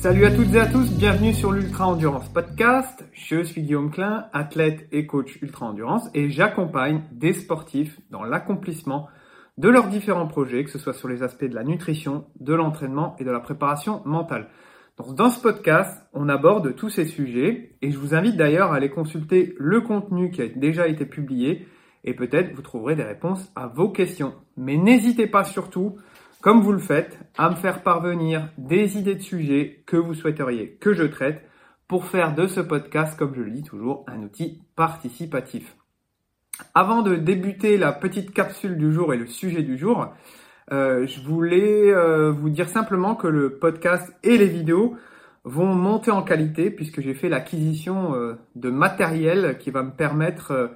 Salut à toutes et à tous, bienvenue sur l'Ultra Endurance Podcast. Je suis Guillaume Klein, athlète et coach Ultra Endurance et j'accompagne des sportifs dans l'accomplissement de leurs différents projets, que ce soit sur les aspects de la nutrition, de l'entraînement et de la préparation mentale. Dans ce podcast, on aborde tous ces sujets et je vous invite d'ailleurs à aller consulter le contenu qui a déjà été publié et peut-être vous trouverez des réponses à vos questions. Mais n'hésitez pas surtout comme vous le faites, à me faire parvenir des idées de sujets que vous souhaiteriez que je traite pour faire de ce podcast, comme je le dis toujours, un outil participatif. Avant de débuter la petite capsule du jour et le sujet du jour, euh, je voulais euh, vous dire simplement que le podcast et les vidéos vont monter en qualité puisque j'ai fait l'acquisition euh, de matériel qui va me permettre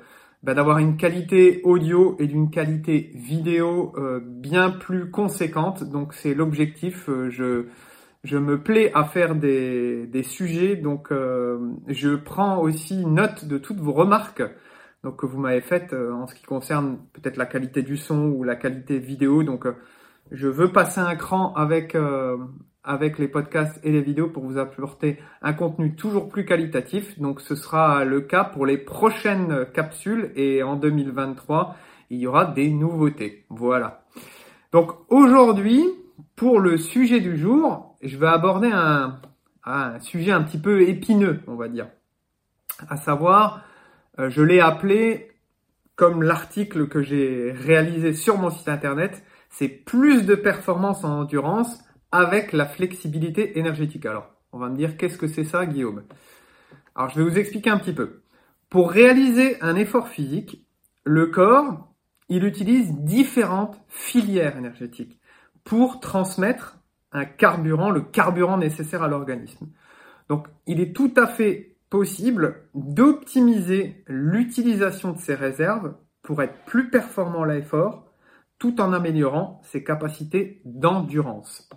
bah, d'avoir une qualité audio et d'une qualité vidéo euh, bien plus conséquente. Donc c'est l'objectif. Euh, je je me plais à faire des, des sujets, donc euh, je prends aussi note de toutes vos remarques donc que vous m'avez faites en ce qui concerne peut-être la qualité du son ou la qualité vidéo. Donc je veux passer un cran avec avec les podcasts et les vidéos pour vous apporter un contenu toujours plus qualitatif. Donc ce sera le cas pour les prochaines capsules et en 2023, il y aura des nouveautés. Voilà. Donc aujourd'hui, pour le sujet du jour, je vais aborder un, un sujet un petit peu épineux, on va dire. À savoir, euh, je l'ai appelé comme l'article que j'ai réalisé sur mon site internet, c'est plus de performance en endurance avec la flexibilité énergétique. Alors, on va me dire qu'est-ce que c'est ça, Guillaume? Alors, je vais vous expliquer un petit peu. Pour réaliser un effort physique, le corps, il utilise différentes filières énergétiques pour transmettre un carburant, le carburant nécessaire à l'organisme. Donc, il est tout à fait possible d'optimiser l'utilisation de ces réserves pour être plus performant à l'effort tout en améliorant ses capacités d'endurance.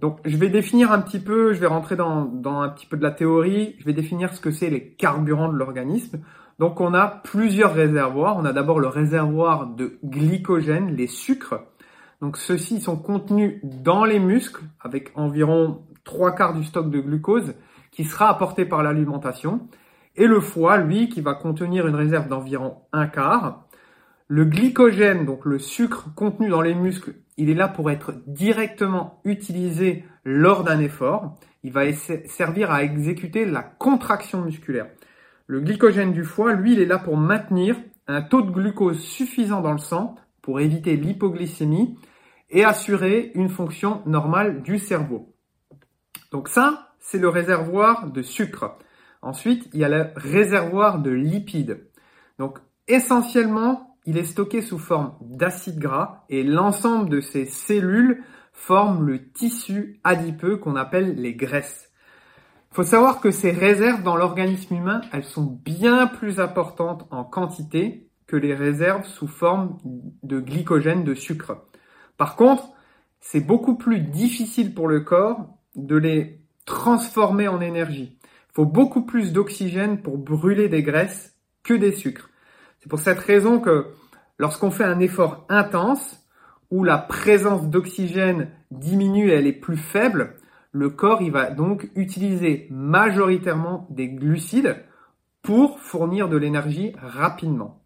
Donc, je vais définir un petit peu, je vais rentrer dans, dans un petit peu de la théorie, je vais définir ce que c'est les carburants de l'organisme. Donc, on a plusieurs réservoirs. On a d'abord le réservoir de glycogène, les sucres. Donc, ceux-ci sont contenus dans les muscles avec environ trois quarts du stock de glucose qui sera apporté par l'alimentation. Et le foie, lui, qui va contenir une réserve d'environ un quart. Le glycogène, donc le sucre contenu dans les muscles, il est là pour être directement utilisé lors d'un effort. Il va servir à exécuter la contraction musculaire. Le glycogène du foie, lui, il est là pour maintenir un taux de glucose suffisant dans le sang pour éviter l'hypoglycémie et assurer une fonction normale du cerveau. Donc ça, c'est le réservoir de sucre. Ensuite, il y a le réservoir de lipides. Donc essentiellement, il est stocké sous forme d'acide gras et l'ensemble de ces cellules forment le tissu adipeux qu'on appelle les graisses. Il faut savoir que ces réserves dans l'organisme humain, elles sont bien plus importantes en quantité que les réserves sous forme de glycogène, de sucre. Par contre, c'est beaucoup plus difficile pour le corps de les transformer en énergie. Il faut beaucoup plus d'oxygène pour brûler des graisses que des sucres. C'est pour cette raison que lorsqu'on fait un effort intense, où la présence d'oxygène diminue et elle est plus faible, le corps il va donc utiliser majoritairement des glucides pour fournir de l'énergie rapidement.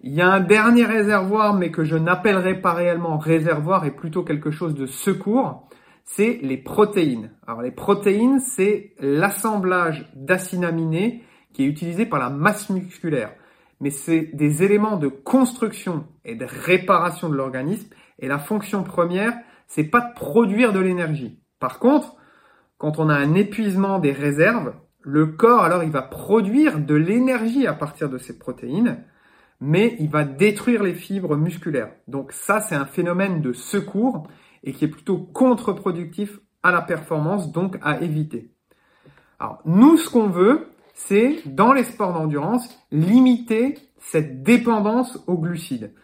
Il y a un dernier réservoir, mais que je n'appellerai pas réellement réservoir et plutôt quelque chose de secours, c'est les protéines. Alors les protéines, c'est l'assemblage d'acides aminés qui est utilisé par la masse musculaire mais c'est des éléments de construction et de réparation de l'organisme. Et la fonction première, c'est pas de produire de l'énergie. Par contre, quand on a un épuisement des réserves, le corps, alors, il va produire de l'énergie à partir de ces protéines, mais il va détruire les fibres musculaires. Donc ça, c'est un phénomène de secours et qui est plutôt contre-productif à la performance, donc à éviter. Alors, nous, ce qu'on veut, c'est dans les sports d'endurance limiter cette dépendance aux glucides.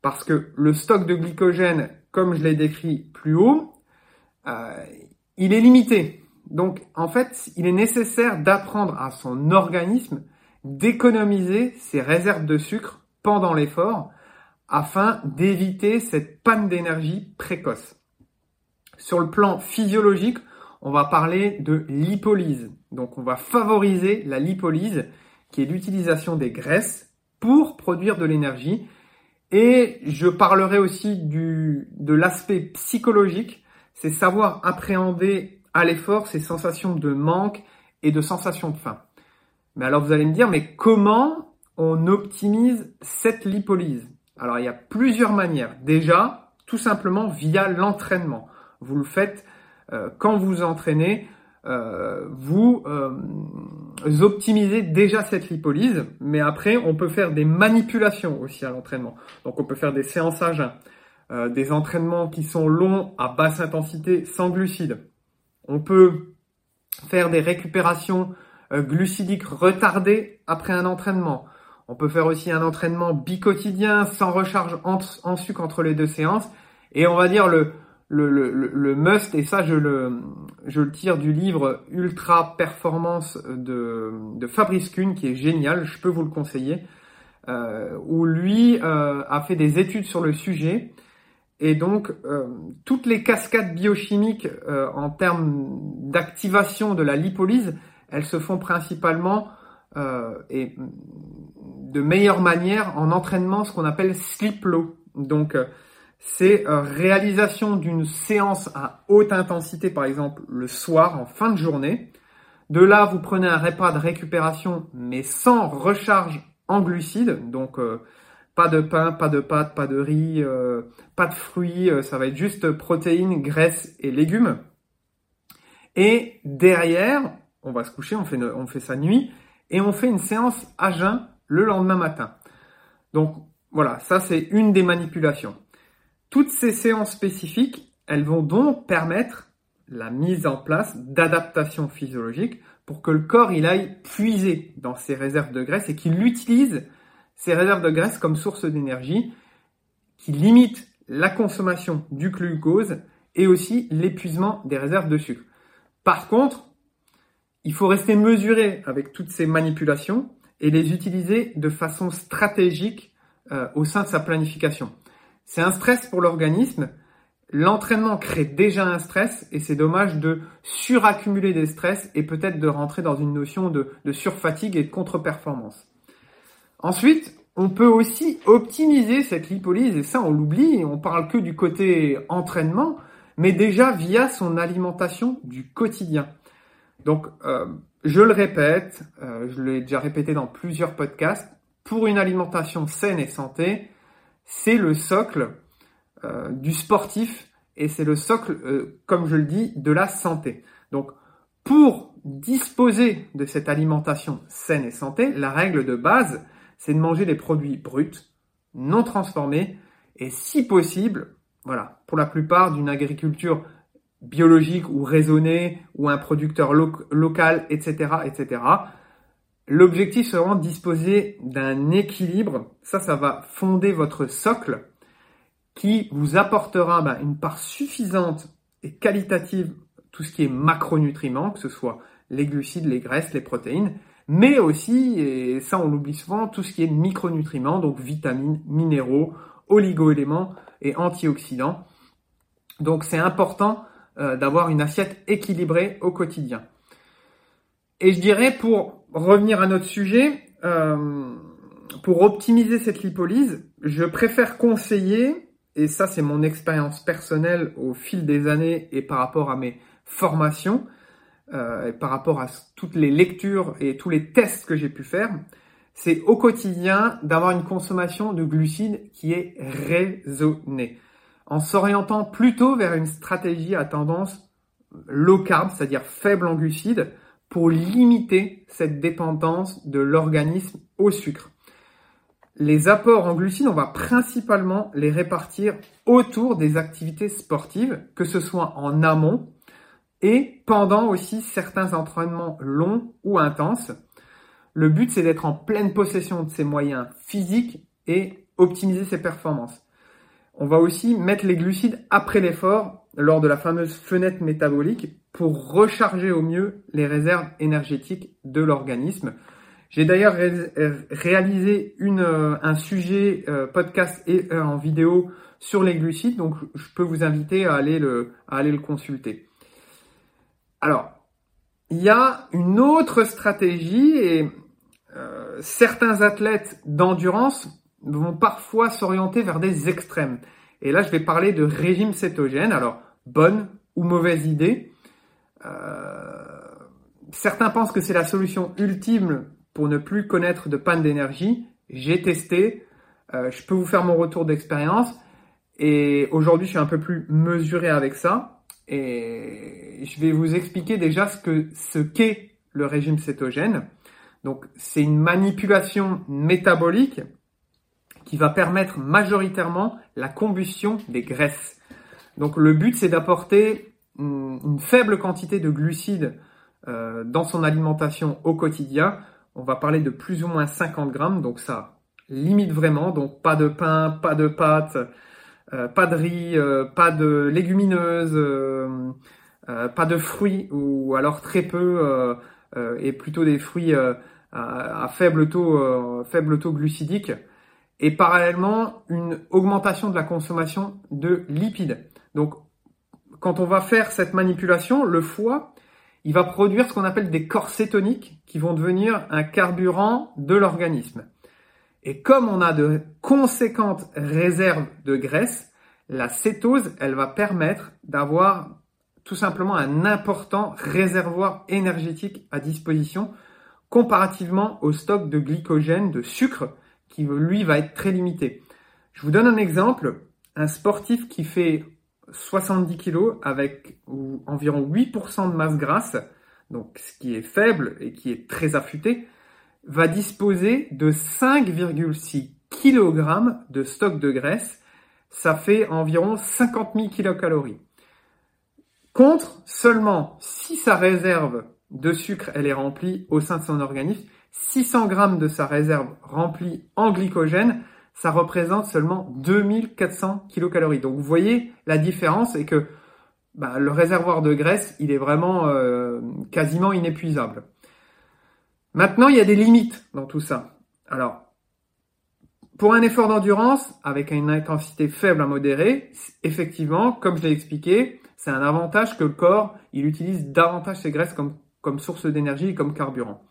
Parce que le stock de glycogène, comme je l'ai décrit plus haut, euh, il est limité. Donc en fait, il est nécessaire d'apprendre à son organisme d'économiser ses réserves de sucre pendant l'effort afin d'éviter cette panne d'énergie précoce. Sur le plan physiologique, on va parler de lipolyse. Donc on va favoriser la lipolyse, qui est l'utilisation des graisses pour produire de l'énergie. Et je parlerai aussi du, de l'aspect psychologique, c'est savoir appréhender à l'effort ces sensations de manque et de sensations de faim. Mais alors vous allez me dire, mais comment on optimise cette lipolyse? Alors il y a plusieurs manières. Déjà, tout simplement via l'entraînement. Vous le faites euh, quand vous entraînez, euh, vous, euh, optimisez déjà cette lipolyse, mais après on peut faire des manipulations aussi à l'entraînement. Donc on peut faire des séances à jeun, des entraînements qui sont longs à basse intensité sans glucides. On peut faire des récupérations glucidiques retardées après un entraînement. On peut faire aussi un entraînement bicotidien sans recharge en sucre entre les deux séances. Et on va dire le, le, le, must, et ça je le, je tire du livre Ultra Performance de, de Fabrice Kuhn, qui est génial, je peux vous le conseiller, euh, où lui euh, a fait des études sur le sujet. Et donc, euh, toutes les cascades biochimiques en termes d'activation de la lipolyse, elles se font principalement et de meilleure manière en entraînement, ce qu'on appelle sleep low. Donc, c'est euh, réalisation d'une séance à haute intensité, par exemple le soir, en fin de journée. De là, vous prenez un repas de récupération, mais sans recharge en glucides, donc euh, pas de pain, pas de pâtes, pas de riz, euh, pas de fruits, ça va être juste protéines, graisses et légumes. Et derrière, on va se coucher, on fait, on fait sa nuit, et on fait une séance à jeun le lendemain matin. Donc voilà, ça c'est une des manipulations. Toutes ces séances spécifiques, elles vont donc permettre la mise en place d'adaptations physiologiques pour que le corps il aille puiser dans ses réserves de graisse et qu'il utilise ces réserves de graisse comme source d'énergie qui limite la consommation du glucose et aussi l'épuisement des réserves de sucre. Par contre, il faut rester mesuré avec toutes ces manipulations et les utiliser de façon stratégique euh, au sein de sa planification. C'est un stress pour l'organisme. L'entraînement crée déjà un stress et c'est dommage de suraccumuler des stress et peut-être de rentrer dans une notion de, surfatigue et de contre-performance. Ensuite, on peut aussi optimiser cette lipolyse et ça on l'oublie, on parle que du côté entraînement, mais déjà via son alimentation du quotidien. Donc, euh, je le répète, euh, je l'ai déjà répété dans plusieurs podcasts, pour une alimentation saine et santé, c'est le socle euh, du sportif et c'est le socle, euh, comme je le dis, de la santé. Donc, pour disposer de cette alimentation saine et santé, la règle de base, c'est de manger des produits bruts, non transformés, et si possible, voilà, pour la plupart d'une agriculture biologique ou raisonnée, ou un producteur local, etc., etc., L'objectif, c'est vraiment de disposer d'un équilibre. Ça, ça va fonder votre socle qui vous apportera ben, une part suffisante et qualitative, tout ce qui est macronutriments, que ce soit les glucides, les graisses, les protéines, mais aussi, et ça on l'oublie souvent, tout ce qui est micronutriments, donc vitamines, minéraux, oligoéléments et antioxydants. Donc c'est important euh, d'avoir une assiette équilibrée au quotidien. Et je dirais pour revenir à notre sujet, euh, pour optimiser cette lipolyse, je préfère conseiller, et ça c'est mon expérience personnelle au fil des années et par rapport à mes formations, euh, et par rapport à toutes les lectures et tous les tests que j'ai pu faire, c'est au quotidien d'avoir une consommation de glucides qui est raisonnée, en s'orientant plutôt vers une stratégie à tendance low carb, c'est-à-dire faible en glucides, pour limiter cette dépendance de l'organisme au sucre. Les apports en glucides, on va principalement les répartir autour des activités sportives, que ce soit en amont et pendant aussi certains entraînements longs ou intenses. Le but, c'est d'être en pleine possession de ses moyens physiques et optimiser ses performances. On va aussi mettre les glucides après l'effort lors de la fameuse fenêtre métabolique pour recharger au mieux les réserves énergétiques de l'organisme. J'ai d'ailleurs réalisé euh, un sujet euh, podcast et euh, en vidéo sur les glucides, donc je peux vous inviter à aller le, consulter. Alors, il y a une autre stratégie et certains athlètes d'endurance vont parfois s'orienter vers des extrêmes. Et là, je vais parler de régime cétogène. Bonne ou mauvaise idée. Euh, certains pensent que c'est la solution ultime pour ne plus connaître de panne d'énergie. J'ai testé. Euh, je peux vous faire mon retour d'expérience. Et aujourd'hui, je suis un peu plus mesuré avec ça. Et je vais vous expliquer déjà ce que ce qu'est le régime cétogène. Donc, c'est une manipulation métabolique qui va permettre majoritairement la combustion des graisses. Donc, le but, c'est d'apporter une faible quantité de glucides euh, dans son alimentation au quotidien. On va parler de plus ou moins 50 grammes, donc ça limite vraiment. Donc, pas de pain, pas de pâtes, euh, pas de riz, euh, pas de légumineuses, pas de fruits ou alors très peu et plutôt des fruits à, faible taux faible taux glucidique et parallèlement une augmentation de la consommation de lipides. Donc quand on va faire cette manipulation, le foie, il va produire ce qu'on appelle des corps cétoniques qui vont devenir un carburant de l'organisme. Et comme on a de conséquentes réserves de graisse, la cétose, elle va permettre d'avoir tout simplement un important réservoir énergétique à disposition comparativement au stock de glycogène, de sucre, qui lui va être très limité. Je vous donne un exemple. Un sportif qui fait 70 kg avec environ 8% de masse grasse, donc ce qui est faible et qui est très affûté, va disposer de 5,6 kg de stock de graisse. Ça fait environ 50 000 kilocalories. Contre seulement si sa réserve de sucre elle est remplie au sein de son organisme, 600 g de sa réserve remplie en glycogène, ça représente seulement 2400 kilocalories. Donc vous voyez la différence et que bah, le réservoir de graisse, il est vraiment euh, quasiment inépuisable. Maintenant, il y a des limites dans tout ça. Alors, pour un effort d'endurance avec une intensité faible à modérée, effectivement, comme je l'ai expliqué, c'est un avantage que le corps, il utilise davantage ses graisses comme, comme source d'énergie et comme carburant.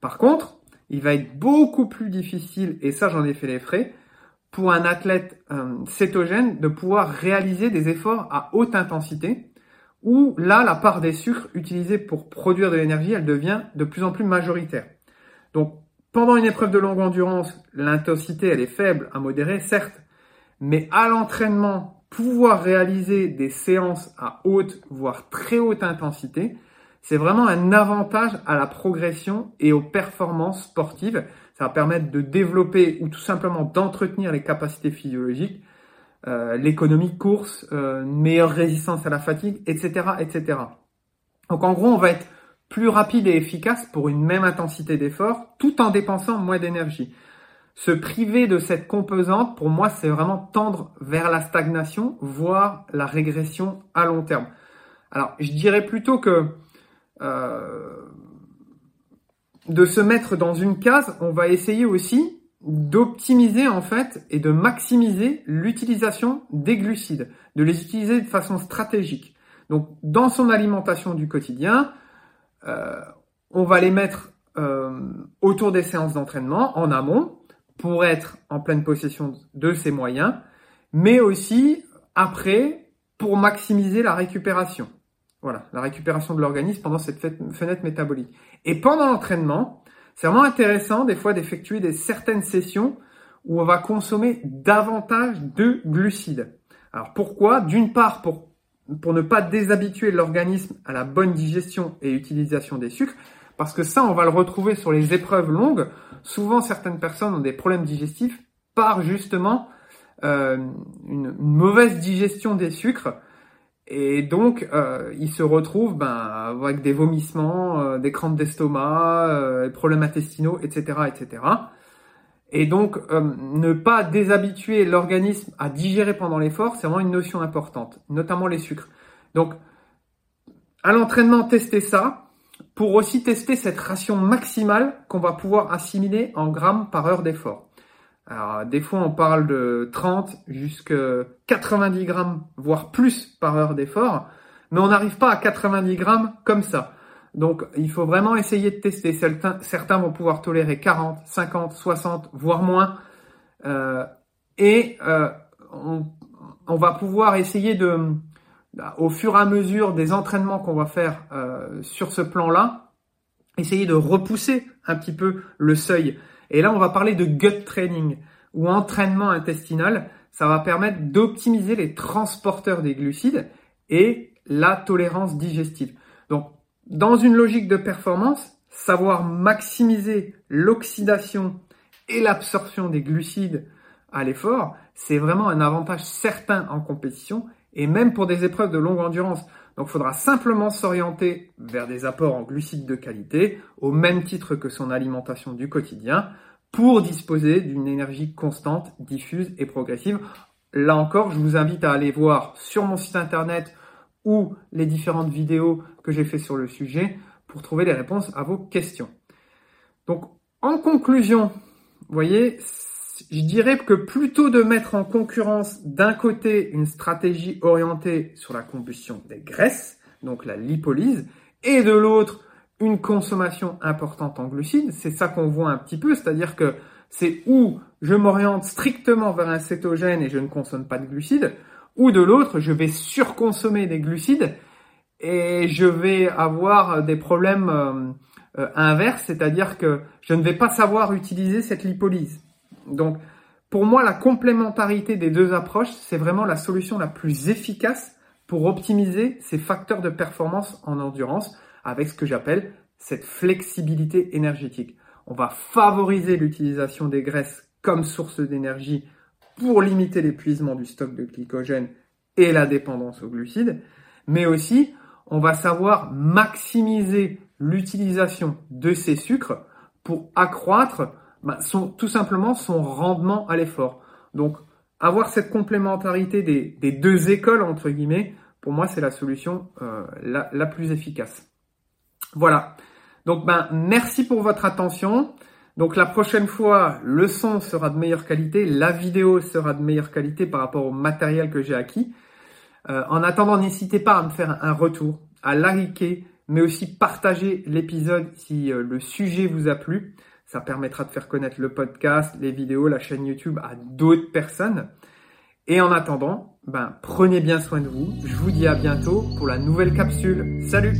Par contre, il va être beaucoup plus difficile, et ça j'en ai fait les frais, pour un athlète euh, cétogène de pouvoir réaliser des efforts à haute intensité, où là, la part des sucres utilisés pour produire de l'énergie, elle devient de plus en plus majoritaire. Donc, pendant une épreuve de longue endurance, l'intensité, elle est faible à modérée, certes, mais à l'entraînement, pouvoir réaliser des séances à haute, voire très haute intensité, c'est vraiment un avantage à la progression et aux performances sportives. Ça va permettre de développer ou tout simplement d'entretenir les capacités physiologiques, euh, l'économie course, euh, une meilleure résistance à la fatigue, etc., etc. Donc en gros, on va être plus rapide et efficace pour une même intensité d'effort, tout en dépensant moins d'énergie. Se priver de cette composante, pour moi, c'est vraiment tendre vers la stagnation, voire la régression à long terme. Alors, je dirais plutôt que euh, de se mettre dans une case, on va essayer aussi d'optimiser en fait et de maximiser l'utilisation des glucides, de les utiliser de façon stratégique. Donc dans son alimentation du quotidien, euh, on va les mettre euh, autour des séances d'entraînement en amont pour être en pleine possession de ses moyens, mais aussi après pour maximiser la récupération. Voilà, la récupération de l'organisme pendant cette fenêtre métabolique. Et pendant l'entraînement, c'est vraiment intéressant des fois d'effectuer des certaines sessions où on va consommer davantage de glucides. Alors pourquoi? D'une part pour, ne pas déshabituer l'organisme à la bonne digestion et utilisation des sucres, parce que ça on va le retrouver sur les épreuves longues. Souvent certaines personnes ont des problèmes digestifs par justement euh, une mauvaise digestion des sucres et donc, euh, il se retrouve ben, avec des vomissements, euh, des crampes d'estomac, euh, des problèmes intestinaux, etc., etc. Et donc, euh, ne pas déshabituer l'organisme à digérer pendant l'effort, c'est vraiment une notion importante, notamment les sucres. Donc, à l'entraînement, tester ça pour aussi tester cette ration maximale qu'on va pouvoir assimiler en grammes par heure d'effort. Alors, des fois, on parle de 30 jusqu'à 90 grammes, voire plus par heure d'effort. Mais on n'arrive pas à 90 grammes comme ça. Donc, il faut vraiment essayer de tester. Certains, vont pouvoir tolérer 40, 50, 60, voire moins. Euh, et euh, on, va pouvoir essayer de, bah, au fur et à mesure des entraînements qu'on va faire euh, sur ce plan-là, essayer de repousser un petit peu le seuil. Et là, on va parler de gut training ou entraînement intestinal. Ça va permettre d'optimiser les transporteurs des glucides et la tolérance digestive. Donc, dans une logique de performance, savoir maximiser l'oxydation et l'absorption des glucides à l'effort, c'est vraiment un avantage certain en compétition et même pour des épreuves de longue endurance. Donc il faudra simplement s'orienter vers des apports en glucides de qualité, au même titre que son alimentation du quotidien, pour disposer d'une énergie constante, diffuse et progressive. Là encore, je vous invite à aller voir sur mon site internet ou les différentes vidéos que j'ai fait sur le sujet pour trouver les réponses à vos questions. Donc, en conclusion, vous voyez, je dirais que plutôt de mettre en concurrence d'un côté une stratégie orientée sur la combustion des graisses, donc la lipolyse, et de l'autre une consommation importante en glucides, c'est ça qu'on voit un petit peu, c'est-à-dire que c'est où je m'oriente strictement vers un cétogène et je ne consomme pas de glucides, ou de l'autre, je vais surconsommer des glucides et je vais avoir des problèmes euh, euh, inverses, c'est-à-dire que je ne vais pas savoir utiliser cette lipolyse. Donc, pour moi, la complémentarité des deux approches, c'est vraiment la solution la plus efficace pour optimiser ces facteurs de performance en endurance avec ce que j'appelle cette flexibilité énergétique. On va favoriser l'utilisation des graisses comme source d'énergie pour limiter l'épuisement du stock de glycogène et la dépendance aux glucides, mais aussi on va savoir maximiser l'utilisation de ces sucres pour accroître bah, tout simplement son rendement à l'effort. Donc avoir cette complémentarité des, deux écoles, entre guillemets, pour moi c'est la solution euh, la, la plus efficace. Voilà. Donc ben merci pour votre attention. Donc la prochaine fois, le son sera de meilleure qualité, la vidéo sera de meilleure qualité par rapport au matériel que j'ai acquis. Euh, en attendant, n'hésitez pas à me faire un retour, à liker, mais aussi partager l'épisode si euh, le sujet vous a plu. Ça permettra de faire connaître le podcast, les vidéos, la chaîne YouTube à d'autres personnes. Et en attendant, ben, prenez bien soin de vous. Je vous dis à bientôt pour la nouvelle capsule. Salut